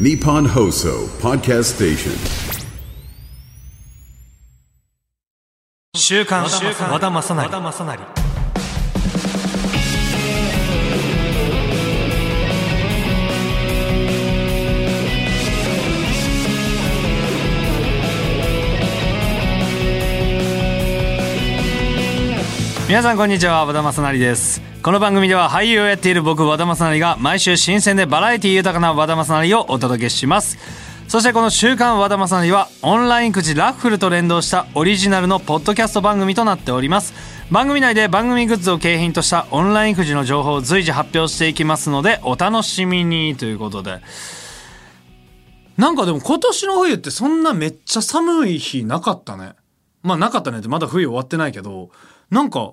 ニポンホーソーパーキストステーション週刊和田,和田正成皆さんこんにちは。和田正成です。この番組では俳優をやっている僕和田正成が毎週新鮮でバラエティ豊かな和田正成をお届けします。そしてこの週刊和田正成はオンラインくじラッフルと連動したオリジナルのポッドキャスト番組となっております。番組内で番組グッズを景品としたオンラインくじの情報を随時発表していきますのでお楽しみにということで。なんかでも今年の冬ってそんなめっちゃ寒い日なかったね。まあなかったねってまだ冬終わってないけどなんか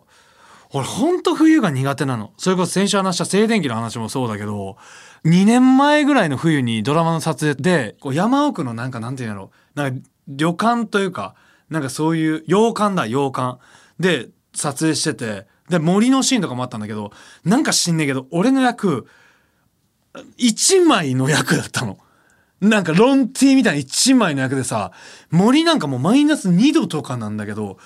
俺ほんと冬が苦手なの。それこそ先週話した静電気の話もそうだけど2年前ぐらいの冬にドラマの撮影でこう山奥のなんかなんていうんやろ。なんか旅館というかなんかそういう洋館だ洋館。で撮影しててで森のシーンとかもあったんだけどなんか知んねえけど俺の役1枚の役だったの。なんかロンティーみたいな1枚の役でさ森なんかもうマイナス2度とかなんだけど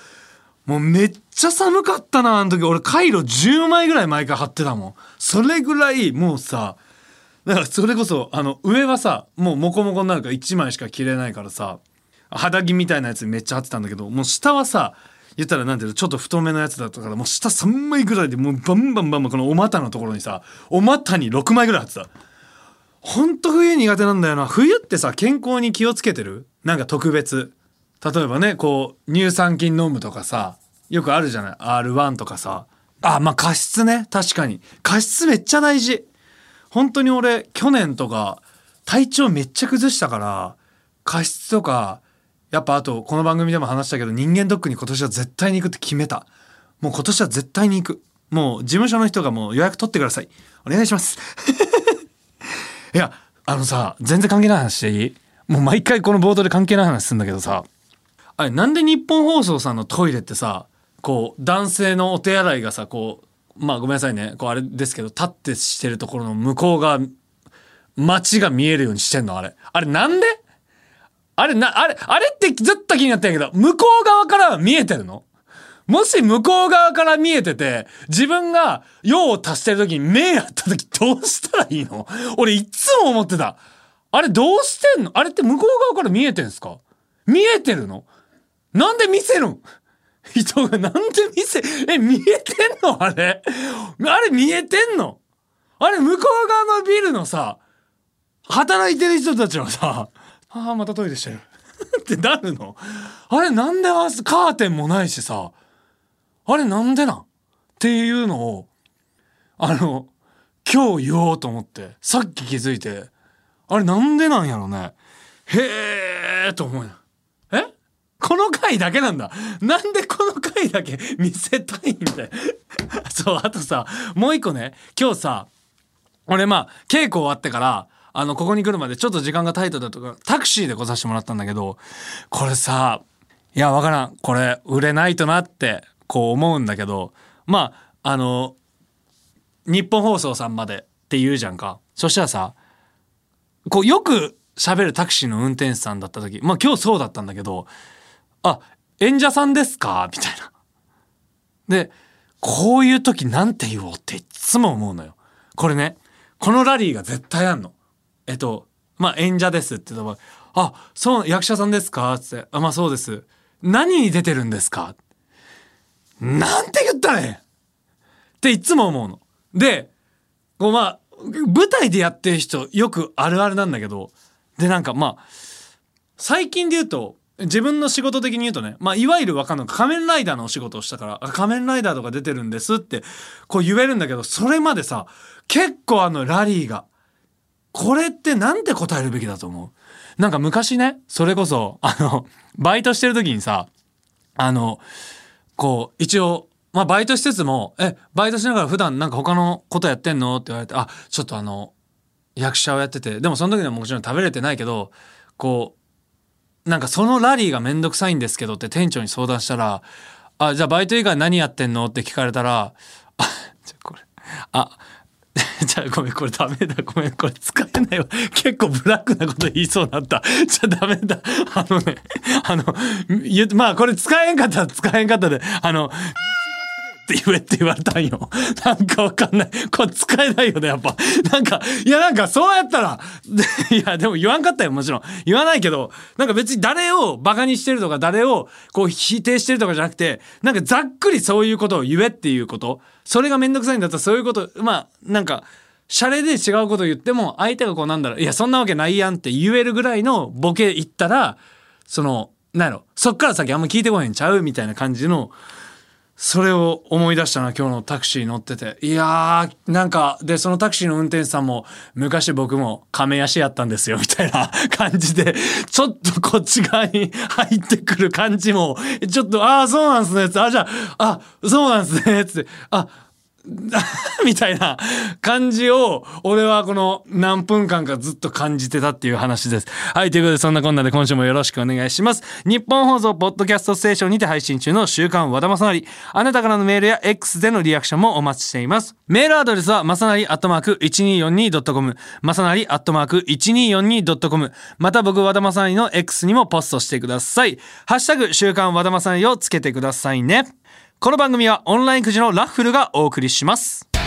もうめっちゃ寒かったなあの時。俺カイロ10枚ぐらい毎回貼ってたもん。それぐらいもうさだからそれこそあの上はさもうモコモコになるから1枚しか着れないからさ肌着みたいなやつめっちゃ貼ってたんだけどもう下はさ言ったらなんていうのちょっと太めのやつだったからもう下3枚ぐらいでもうバンバンバンバンこのお股のところにさお股に6枚ぐらい貼ってた。ほんと冬苦手なんだよな。冬ってさ健康に気をつけてる？なんか特別。例えばねこう乳酸菌飲むとかさよくあるじゃない？R1 とかさ。あまあ加湿ね。確かに。加湿めっちゃ大事。本当に俺去年とか体調めっちゃ崩したから加湿とかやっぱあとこの番組でも話したけど人間ドックに今年は絶対に行くって決めた。もう今年は絶対に行く。もう事務所の人がもう予約取ってください。お願いします。いやあのさ全然関係ない話していい？もう毎回この冒頭で関係ない話するんだけどさ。あれなんで日本放送さんのトイレってさこう男性のお手洗いがさこうまあごめんなさいね。こうあれですけど立ってしてるところの向こうが街が見えるようにしてんのあれ。あれなんで？あれなあれあれってずっと気になってんやけど向こう側からは見えてるの？もし向こう側から見えてて、自分が用を足してる時に目やった時どうしたらいいの？俺いつも思ってた。あれどうしてんの？あれって向こう側から見えてんすか？見えてるの？なんで見せるん？人がなんで見せ、え、見えてんの？あれ？あれ見えてんの？あれ向こう側のビルのさ、働いてる人たちはさ、ああ、またトイレしてる。ってなるの？あれなんであカーテンもないしさ、あれなんでなん？っていうのを、あの、今日言おうと思って、さっき気づいて、あれなんでなんやろね？へえーと思う。え？この回だけなんだ。なんでこの回だけ 見せたいんだよ。そう、あとさ、もう一個ね、今日さ、俺まあ、稽古終わってから、あの、ここに来るまでちょっと時間がタイトだとか、タクシーで来させてもらったんだけど、これさ、いや、わからん。これ、売れないとなって、こう思うんだけど、まあ、あの、日本放送さんまでって言うじゃんか。そしたらさ、こう、よく喋るタクシーの運転手さんだった時、まあ今日そうだったんだけど、あ、演者さんですか？みたいな。で、こういう時なんて言おうっていっつも思うのよ。これね、このラリーが絶対あんの。えっと、まあ演者ですって言ったら、あ、そう、役者さんですか？つって、あ、まあそうです。何に出てるんですか？なんて言ったらええっていつも思うの。で、こうまあ、舞台でやってる人よくあるあるなんだけど、でなんかまあ、最近で言うと、自分の仕事的に言うとね、まあ、いわゆるわかんない。仮面ライダーのお仕事をしたから、仮面ライダーとか出てるんですって、こう言えるんだけど、それまでさ、結構あのラリーが、これってなんて答えるべきだと思う？なんか昔ね、それこそ、あの、バイトしてる時にさ、あの、こう、一応、まあ、バイトしつつも、え、バイトしながら普段なんか他のことやってんの？って言われて、あ、ちょっとあの、役者をやってて、でもその時にはもちろん食べれてないけど、こう、なんかそのラリーがめんどくさいんですけどって店長に相談したら、あ、じゃあバイト以外何やってんのって聞かれたら、あ、じゃこれ、あ、じゃあごめんこれダメだごめんこれ使えないわ。結構ブラックなこと言いそうになった。じゃあダメだ。あのねあのまあこれ使えんかったら使えんかったであのって言えって言われたんよ。なんかわかんない。これ使えないよね、やっぱ。なんか、いやなんかそうやったら、いやでも言わんかったよ、もちろん。言わないけど、なんか別に誰をバカにしてるとか、誰をこう否定してるとかじゃなくて、なんかざっくりそういうことを言えっていうこと。それがめんどくさいんだったらそういうこと、まあ、なんか、シャレで違うこと言っても、相手がこうなんだろう、いや、そんなわけないやんって言えるぐらいのボケ言ったら、その、なんやろ、そっから先あんま聞いてこへんちゃうみたいな感じの、それを思い出したな今日のタクシー乗ってて。いやーなんかでそのタクシーの運転手さんも昔僕も亀足やったんですよみたいな 感じでちょっとこっち側に入ってくる感じもちょっとああそうなんすねつあじゃああそうなんすねつって。あ みたいな感じを俺はこの何分間かずっと感じてたっていう話です。はい、ということでそんなこんなで今週もよろしくお願いします。日本放送ポッドキャストステーションにて配信中の週刊和田正成。あなたからのメールや X でのリアクションもお待ちしています。メールアドレスはまさなりアットマーク 1242.com まさなりアットマーク 1242.com また僕和田正成の X にもポストしてください。ハッシュタグ週刊和田正成をつけてくださいね。この番組はオンラインくじのラッフルがお送りします。こ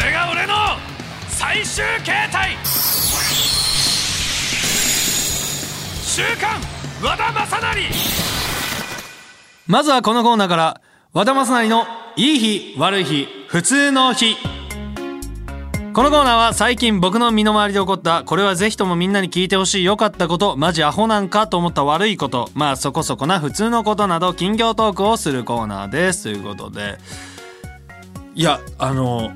れが俺の最終形態。週刊和田正成。まずはこのコーナーから和田正成のいい日悪い日普通の日このコーナーは最近僕の身の回りで起こったこれはぜひともみんなに聞いてほしい良かったことマジアホなんかと思った悪いことまあそこそこな普通のことなど近況トークをするコーナーです。ということで。いやあの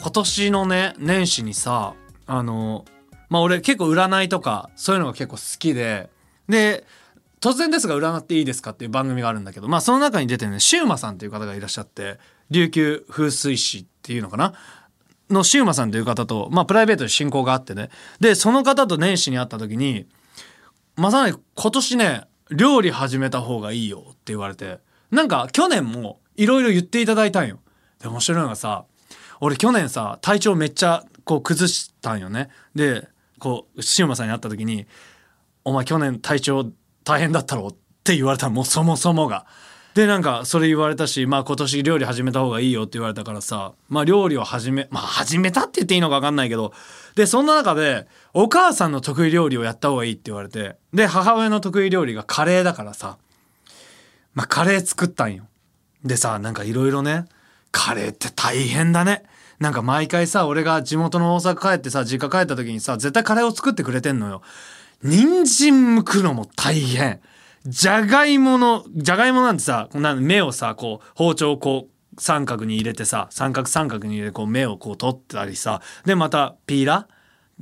今年のね年始にさあのまあ俺結構占いとかそういうのが結構好きでで突然ですが占っていいですかっていう番組があるんだけどまあその中に出てるねシウマさんっていう方がいらっしゃって琉球風水師っていうのかな？のシウマさんという方と、まあ、プライベートで親交があってねでその方と年始に会った時にまさに今年ね料理始めた方がいいよって言われてなんか去年もいろいろ言っていただいたんよ。で面白いのがさ俺去年さ体調めっちゃこう崩したんよね。でこうシウマさんに会った時に「お前去年体調大変だったろ」って言われたもうそもそもが。でなんかそれ言われたしまあ今年料理始めた方がいいよって言われたからさまあ料理を始めまあ始めたって言っていいのか分かんないけどでそんな中でお母さんの得意料理をやった方がいいって言われてで母親の得意料理がカレーだからさまあカレー作ったんよ。でさなんかいろいろねカレーって大変だね。なんか毎回さ俺が地元の大阪帰ってさ実家帰った時にさ絶対カレーを作ってくれてんのよ。人参剥くのも大変。じゃがいもの、じゃがいもなんてさ、こんな目をさ、こう、包丁をこう、三角に入れてさ、三角三角に入れて、こう、目をこう取ったりさ、で、また、ピーラー？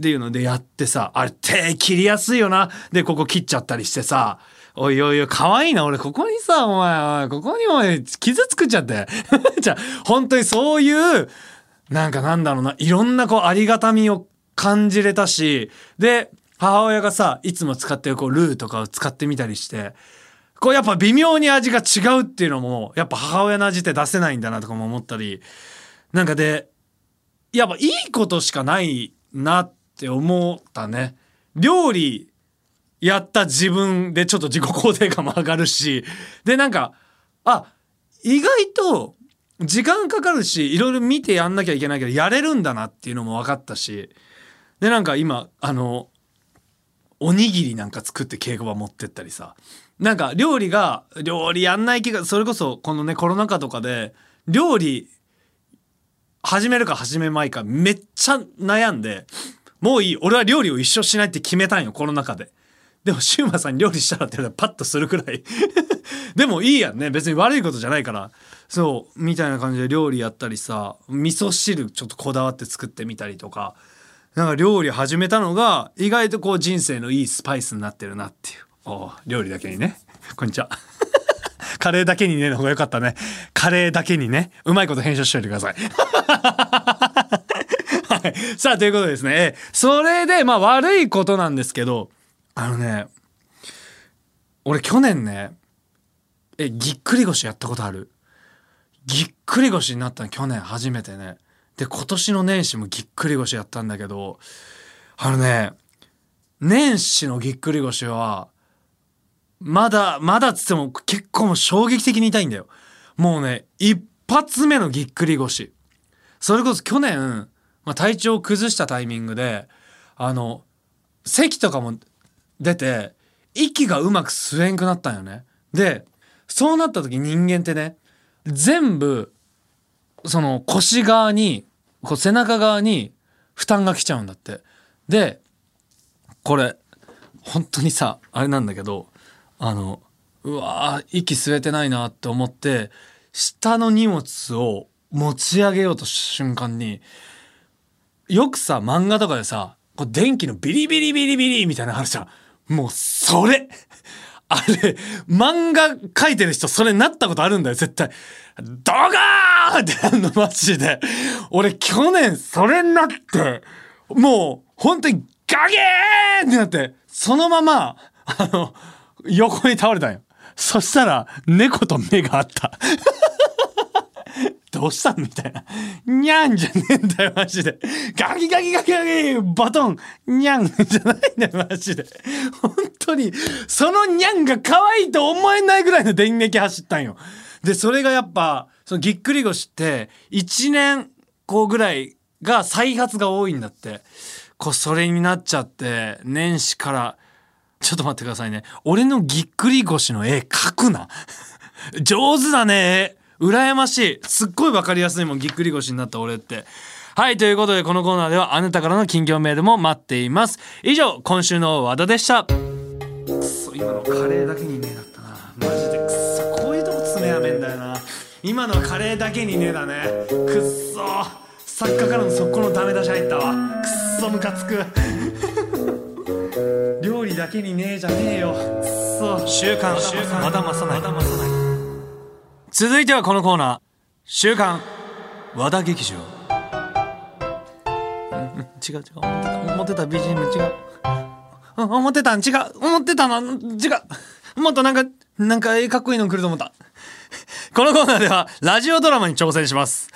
っていうのでやってさ、あれ、手切りやすいよな。で、ここ切っちゃったりしてさ、おいおいおい、かわいいな。俺、ここにさ、お前、おい、ここにおい、傷作っちゃって。じゃあ、本当にそういう、なんかなんだろうな、いろんなこう、ありがたみを感じれたし、で、母親がさいつも使ってるこうルーとかを使ってみたりしてこうやっぱ微妙に味が違うっていうのもやっぱ母親の味って出せないんだなとかも思ったりなんかでやっぱいいことしかないなって思ったね。料理やった自分でちょっと自己肯定感も上がるしでなんかあ意外と時間かかるしいろいろ見てやんなきゃいけないけどやれるんだなっていうのも分かったしでなんか今あのおにぎりなんか作って稽古場持ってったりさ。なんか料理が料理やんない気がそれこそこのねコロナ禍とかで料理始めるか始めまいかめっちゃ悩んでもういい俺は料理を一生しないって決めたんよコロナ禍で。でもシウマさんに料理したらって言われたらパッとするくらい。でもいいやんね。別に悪いことじゃないから。そうみたいな感じで料理やったりさ味噌汁ちょっとこだわって作ってみたりとか。なんか料理始めたのが意外とこう人生のいいスパイスになってるなっていう。お料理だけにね。こんにちは。カレーだけにねの方がよかったね。カレーだけにね。うまいこと編集しといてください。はい、さあということでですね。それでまあ悪いことなんですけどあのね俺去年ねえぎっくり腰やったことある？ぎっくり腰になったの去年初めてね。で今年の年始もぎっくり腰やったんだけどあのね年始のぎっくり腰はまだまだっつっても結構もう衝撃的に痛いんだよ。もうね一発目のぎっくり腰。それこそ去年、まあ、体調を崩したタイミングであの咳とかも出て息がうまく吸えんくなったんよね。でそうなった時人間ってね全部その腰側にこう背中側に負担が来ちゃうんだって。でこれ本当にさあれなんだけどあのうわー息吸えてないなって思って下の荷物を持ち上げようとした瞬間によくさ漫画とかでさこう電気のビリビリビリビリみたいなのあるじゃん。もうそれあれ漫画描いてる人それなったことあるんだよ絶対。ドガーってなるのマジで。俺去年それになってもう本当にガゲーってなってそのままあの横に倒れたんよ。そしたら猫と目があった。どうしたんみたいな。にゃんじゃねえんだよ、マジで。ガキガキガキガキバトンにゃんじゃないんだよ、マジで。本当に、そのにゃんが可愛いと思えないぐらいの電撃走ったんよ。で、それがやっぱ、そのぎっくり腰って、1年後ぐらいが再発が多いんだって。こう、それになっちゃって、年始から、ちょっと待ってくださいね。俺のぎっくり腰の絵描くな。上手だね、羨ましい。すっごいわかりやすいもん、ぎっくり腰になった俺って。はい、ということでこのコーナーではあなたからの近況メールも待っています。以上、今週の和田でした。くっそ、今のカレーだけにねだったな。マジでくっそ、こういうとこ爪やめんだよな。今のカレーだけにねだね。くっそ。作家からの速攻のダメ出し入ったわ。くっそムカつく。料理だけにねえじゃねえよ。くっそ。週刊、和田正成。続いてはこのコーナー「週刊和田劇場」う ん違う違う。思ってた思ってた BGM 違う。思ってたん違う。思ってたの違う。もっとなんかなんかええかっこいいの来ると思った。このコーナーではラジオドラマに挑戦します。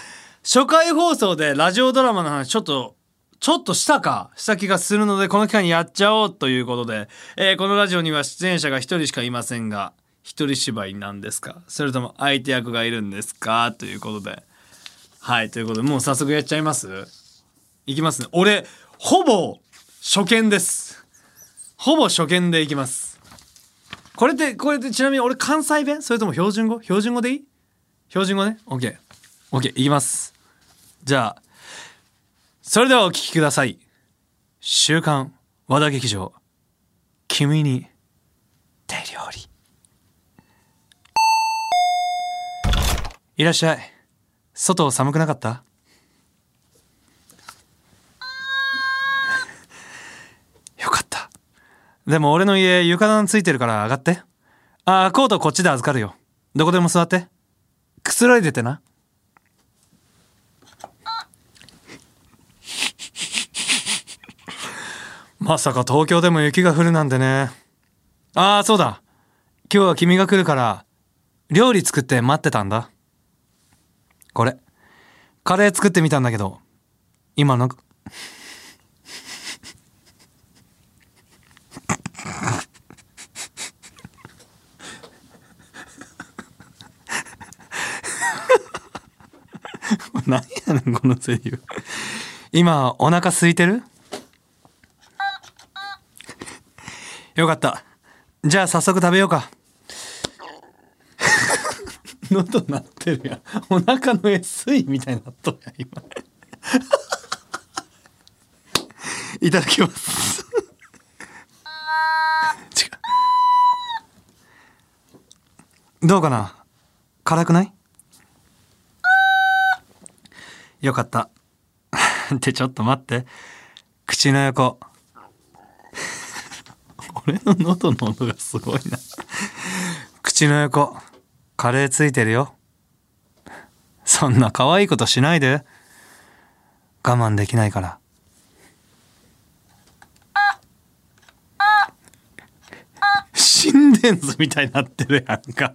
初回放送でラジオドラマの話ちょっとちょっとしたかした気がするのでこの機会にやっちゃおうということで、えーこのラジオには出演者が一人しかいませんが一人芝居なんですか？それとも相手役がいるんですか？ということで。はいということでもう早速やっちゃいます？いきますね。俺ほぼ初見です。ほぼ初見でいきます。これってこれってちなみに俺関西弁？それとも標準語？標準語でいい？標準語ね？OKOK、いきます。じゃあそれではお聞きください。週刊和田劇場。君に手料理いらっしゃい。外寒くなかった？よかった。でも俺の家床暖ついてるから上がって。ああコートこっちで預かるよ。どこでも座って。くつろいでてな。まさか東京でも雪が降るなんてね。ああそうだ。今日は君が来るから料理作って待ってたんだ。これ。カレー作ってみたんだけど今の。何やねんこのセリフ。今お腹空いてる？よかった。じゃあ早速食べようか。喉鳴ってるやん。お腹の SE みたいになっとるやん今。いただきます。違う。どうかな？辛くない？よかった。ってちょっと待って。口の横。俺の喉の音がすごいな。口の横。カレーついてるよ。そんな可愛いことしないで。我慢できないから。心電図みたいになってるやんか。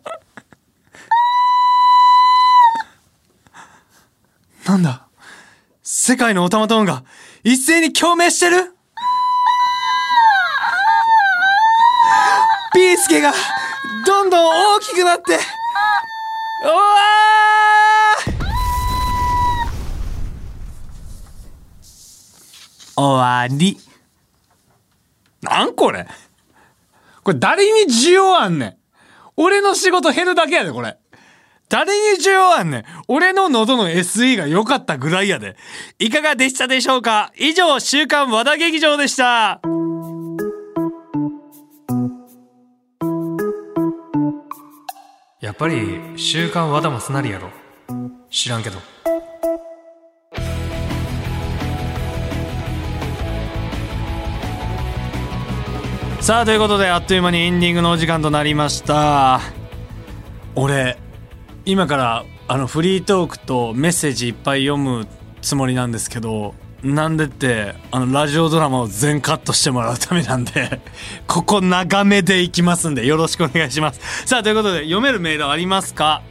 なんだ？世界のオタマトーンが一斉に共鳴してる？ピースケがどんどん大きくなって。うわー。終わり。なんこれ。これ誰に需要あんねん。俺の仕事減るだけやでこれ。誰に需要あんねん。俺の喉の SE が良かったぐらいやで。いかがでしたでしょうか？以上週刊和田劇場でした。やっぱり週刊和田マスなりやろ。知らんけど。さあということであっという間にエンディングのお時間となりました。俺今からあのフリートークとメッセージいっぱい読むつもりなんですけどなんでってあのラジオドラマを全カットしてもらうためなんで ここ長めでいきますんでよろしくお願いします。さあということで読めるメールありますか？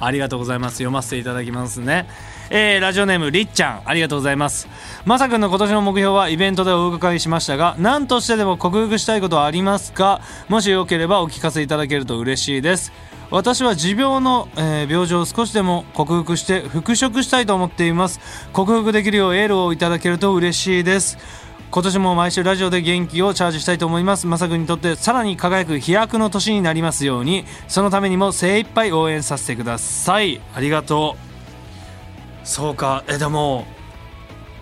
ありがとうございます。読ませていただきますね。えー、ラジオネームりっちゃんありがとうございます。まさくんの今年の目標はイベントでお伺いしましたが何としてでも克服したいことはありますか？もしよければお聞かせいただけると嬉しいです。私は持病の、えー病状を少しでも克服して復職したいと思っています。克服できるようエールをいただけると嬉しいです。今年も毎週ラジオで元気をチャージしたいと思います。まさくんにとってさらに輝く飛躍の年になりますように。そのためにも精一杯応援させてください。ありがとう。そうか。えでも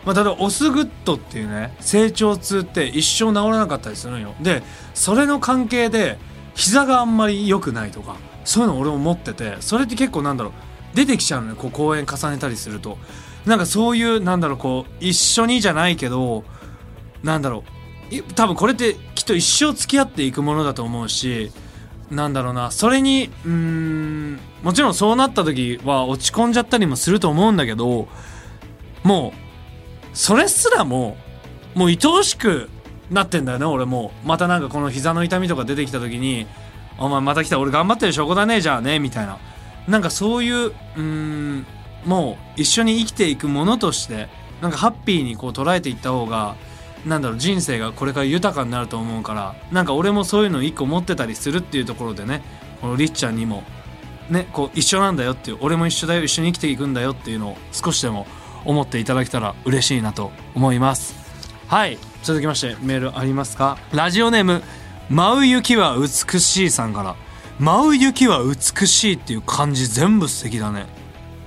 まあ、例えばオスグッドっていうね成長痛って一生治らなかったりするんよ。でそれの関係で膝があんまり良くないとかそういうの俺も持っててそれって結構なんだろう出てきちゃうのよこう公演重ねたりすると。なんかそういうなんだろうこう一緒にじゃないけどなんだろう多分これってきっと一生付き合っていくものだと思うしなんだろうな。それにうんもちろんそうなった時は落ち込んじゃったりもすると思うんだけどもうそれすらももう愛おしくなってんだよね俺も。またなんかこの膝の痛みとか出てきた時に「お前また来た俺頑張ってる証拠だねじゃあね」みたいな。なんかそういううんもう一緒に生きていくものとしてなんかハッピーにこう捉えていった方がなんだろう人生がこれから豊かになると思うからなんか俺もそういうの一個持ってたりするっていうところでねこのりっちゃんにもねこう一緒なんだよっていう俺も一緒だよ一緒に生きていくんだよっていうのを少しでも思っていただけたら嬉しいなと思います。はい続きましてメールありますか？ラジオネーム舞う雪は美しいさんから。舞う雪は美しいっていう漢字全部素敵だね。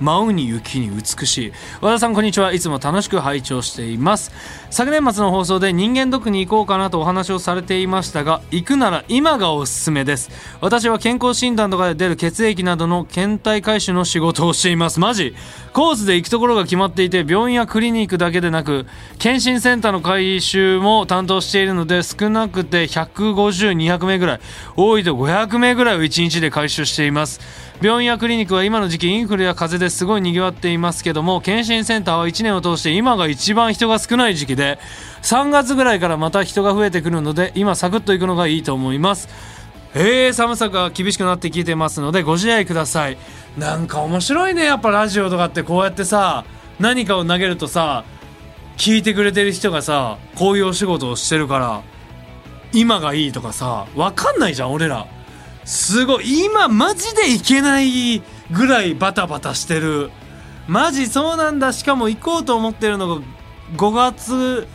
舞うに雪に美しい。和田さんこんにちは。いつも楽しく拝聴しています。昨年末の放送で人間ドックに行こうかなとお話をされていましたが行くなら今がおすすめです。私は健康診断とかで出る血液などの検体回収の仕事をしています。マジ？コースで行くところが決まっていて病院やクリニックだけでなく検診センターの回収も担当しているので少なくて150200名ぐらい多いと500名ぐらいを1日で回収しています。病院やクリニックは今の時期インフルや風邪ですごい賑わっていますけども検診センターは1年を通して今が一番人が少ない時期で3月ぐらいからまた人が増えてくるので今サクッと行くのがいいと思います。えー、寒さが厳しくなってきてますのでご自愛ください。なんか面白いねやっぱラジオとかってこうやってさ何かを投げるとさ聞いてくれてる人がさこういうお仕事をしてるから今がいいとかさ分かんないじゃん俺ら。すごい今マジでいけないぐらいバタバタしてる。マジそうなんだ。しかも行こうと思ってるのが5月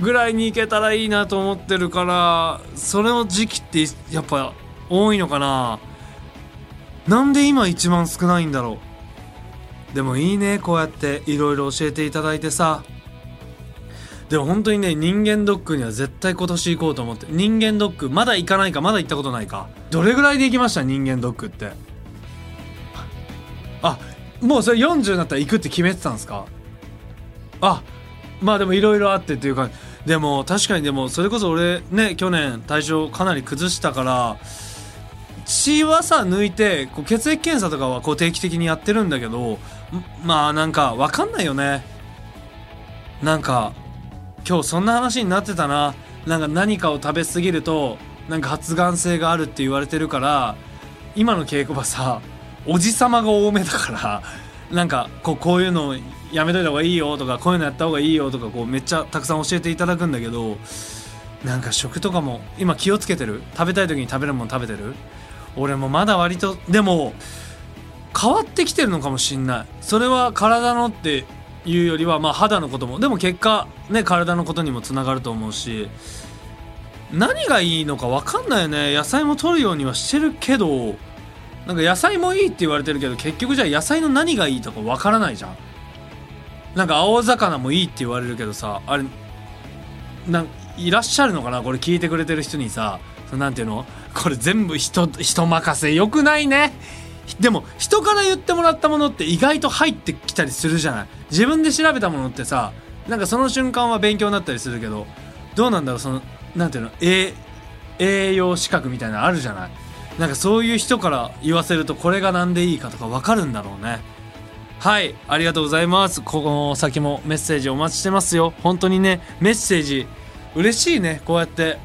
ぐらいに行けたらいいなと思ってるからそれの時期ってやっぱ多いのかな。なんで今一番少ないんだろう。でもいいねこうやっていろいろ教えていただいてさ。でも本当にね人間ドックには絶対今年行こうと思って。人間ドックまだ行かないかまだ行ったことないか。どれぐらいで行きました？人間ドックって。あもうそれ40になったら行くって決めてたんですか？あまあでもいろいろあってっていうかでも確かにでもそれこそ俺ね去年体調かなり崩したから血はさ抜いてこう血液検査とかはこう定期的にやってるんだけどまあなんか分かんないよね。なんか今日そんな話になってたな。なんか何かを食べ過ぎるとなんか発がん性があるって言われてるから今の稽古場さおじさまが多めだからなんかこうこういうのやめといた方がいいよとかこういうのやった方がいいよとかこうめっちゃたくさん教えていただくんだけどなんか食とかも今気をつけてる。食べたい時に食べるもの食べてる。俺もまだ割とでも変わってきてるのかもしんない。それは体のっていうよりはまあ肌のことも。でも結果ね体のことにもつながると思うし。何がいいのか分かんないよね。野菜も取るようにはしてるけどなんか野菜もいいって言われてるけど結局じゃあ野菜の何がいいとか分からないじゃん。なんか青魚もいいって言われるけどさあれなんいらっしゃるのかな？これ聞いてくれてる人にさ。なんていうの？これ全部人人任せよくないね？でも人から言ってもらったものって意外と入ってきたりするじゃない？自分で調べたものってさなんかその瞬間は勉強になったりするけどどうなんだろう？そのなんていうの？栄栄養資格みたいなのあるじゃない？なんかそういう人から言わせるとこれが何でいいかとか分かるんだろうね。はいありがとうございます。この先もメッセージお待ちしてますよ。本当にねメッセージ嬉しいね。こうやって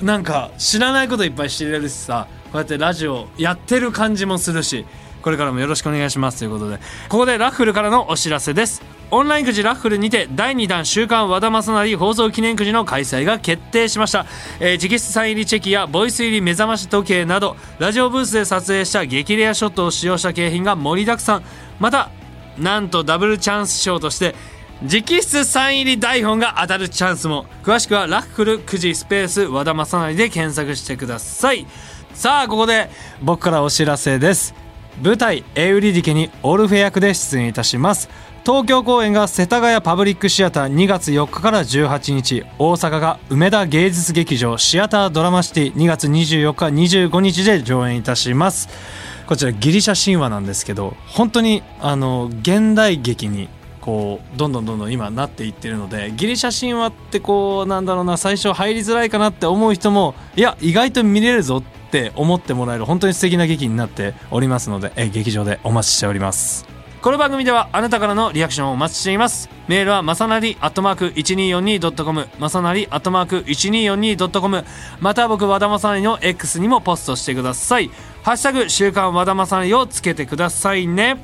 なんか知らないこといっぱい知れるしさ。こうやってラジオやってる感じもするし。これからもよろしくお願いします。ということでここでラッフルからのお知らせです。オンラインくじラッフルにて第2弾週刊和田正成放送記念くじの開催が決定しました、えー、直筆サイン入りチェキやボイス入り目覚まし時計などラジオブースで撮影した激レアショットを使用した景品が盛りだくさん。またなんとダブルチャンス賞として直筆サイン入り台本が当たるチャンスも。詳しくはラッフル9時スペース和田正成で検索してください。さあここで僕からお知らせです。舞台「エウリディケ」にオルフェ役で出演いたします。東京公演が世田谷パブリックシアター2月4日から18日大阪が梅田芸術劇場シアタードラマシティ2月24日25日で上演いたします。こちらギリシャ神話なんですけど本当にあの現代劇にこうどんどんどんどん今なっていってるのでギリシャ神話ってこうなんだろうな最初入りづらいかなって思う人もいや意外と見れるぞって思ってもらえる本当に素敵な劇になっておりますのでえ劇場でお待ちしております。この番組ではあなたからのリアクションをお待ちしています。メールはまさなりアットマーク 1242.com まさなりアットマーク 1242.com また僕和田まさなりの X にもポストしてください。ハッシュタグ週刊和田まさなりをつけてくださいね。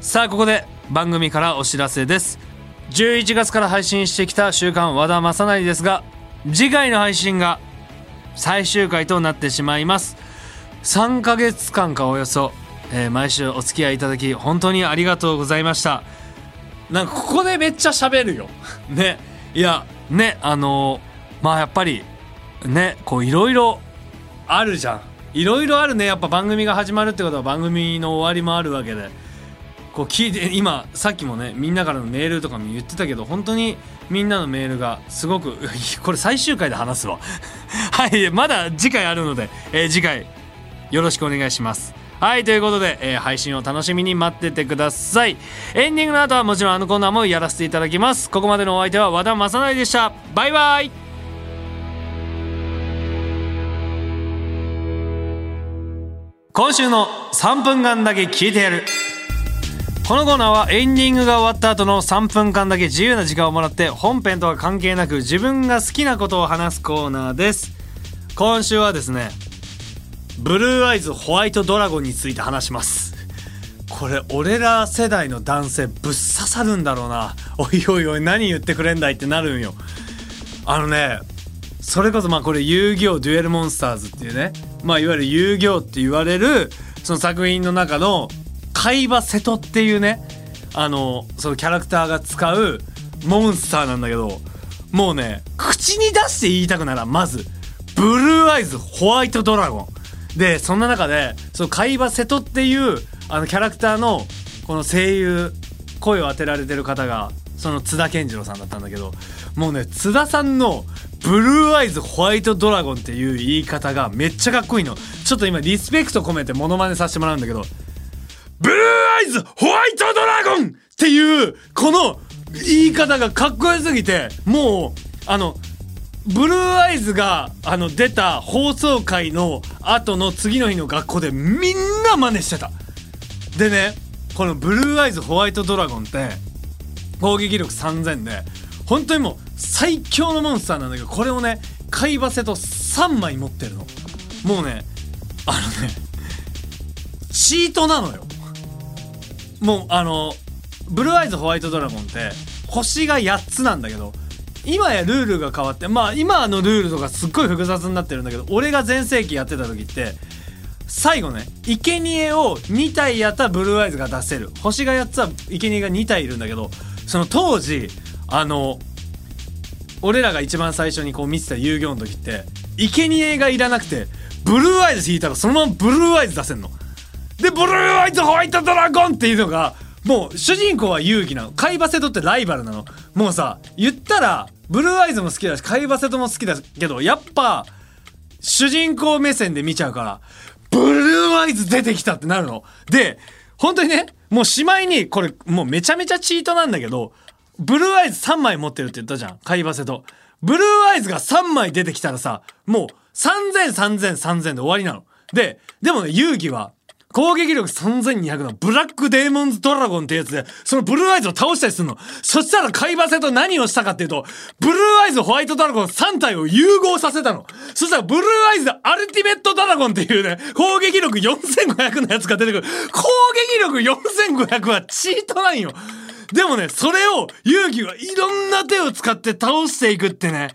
さあここで番組からお知らせです。11月から配信してきた週刊和田正成ですが次回の配信が最終回となってしまいます。3ヶ月間かおよそ、えー、毎週お付き合いいただき本当にありがとうございました。なんかここでめっちゃ喋るよ。ね。いやねあのー、まあやっぱりねこういろいろあるじゃん。いろいろあるね。やっぱ番組が始まるってことは番組の終わりもあるわけで。こう聞いて今さっきもねみんなからのメールとかも言ってたけど本当にみんなのメールがすごく これ最終回で話すわ。はいまだ次回あるので、えー、次回よろしくお願いします。はいということで、えー、配信を楽しみに待っててください。エンディングの後はもちろんあのコーナーもやらせていただきます。ここまでのお相手は和田正成でした。バイバイ。今週の3分間だけ聞いてやる。このコーナーはエンディングが終わった後の3分間だけ自由な時間をもらって本編とは関係なく自分が好きなことを話すコーナーです。今週はですねブルーアイズホワイトドラゴンについて話します。これ俺ら世代の男性ぶっ刺さるんだろうな。おいおいおい何言ってくれんだいってなるんよ。あのねそれこそまあこれ遊戯王デュエルモンスターズっていうね。まあいわゆる遊戯王って言われるその作品の中の海馬瀬戸っていうね。あのそのキャラクターが使うモンスターなんだけどもうね口に出して言いたくならまず。ブルーアイズホワイトドラゴン。でそんな中でその海馬瀬戸っていうあのキャラクターのこの声優声を当てられてる方がその津田健次郎さんだったんだけどもうね津田さんのブルーアイズホワイトドラゴンっていう言い方がめっちゃかっこいいの。ちょっと今リスペクト込めてモノマネさせてもらうんだけどブルーアイズホワイトドラゴンっていうこの言い方がかっこよすぎてもうあのブルーアイズがあの出た放送回の後の次の日の学校でみんな真似してた。でねこのブルーアイズホワイトドラゴンって攻撃力3000で本当にもう最強のモンスターなんだけどこれをね貝バセと3枚持ってるの。もうねあのねチートなのよ。もうあのブルーアイズホワイトドラゴンって星が8つなんだけど今やルールが変わってまあ今のルールとかすっごい複雑になってるんだけど俺が全盛期やってた時って最後ね生贄を2体やったらブルーアイズが出せる。星が8つは生贄が2体いるんだけどその当時あの俺らが一番最初にこう見てた遊戯王の時って生贄がいらなくてブルーアイズ引いたらそのままブルーアイズ出せんの。でブルーアイズホワイトドラゴンっていうのがもう主人公は遊戯なの。カイバセトってライバルなの。もうさ言ったらブルーアイズも好きだしカイバセトも好きだけどやっぱ主人公目線で見ちゃうからブルーアイズ出てきたってなるの。で本当にねもうしまいにこれもうめちゃめちゃチートなんだけどブルーアイズ3枚持ってるって言ったじゃんカイバセトブルーアイズが3枚出てきたらさもう300030003000で終わりなの。ででもね遊戯は攻撃力3200のブラックデーモンズドラゴンってやつで、そのブルーアイズを倒したりするの。そしたらカイバセと何をしたかっていうと、ブルーアイズホワイトドラゴン3体を融合させたの。そしたらブルーアイズアルティメットドラゴンっていうね、攻撃力4500のやつが出てくる。攻撃力4500はチートなんよ。でもね、それを遊戯はいろんな手を使って倒していくってね、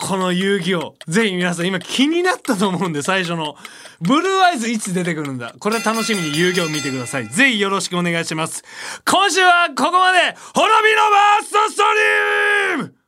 この遊戯王。ぜひ皆さん今気になったと思うんで最初の。ブルーアイズいつ出てくるんだ。これ楽しみに遊戯王見てください。ぜひよろしくお願いします。今週はここまで。滅びのバーストストリーム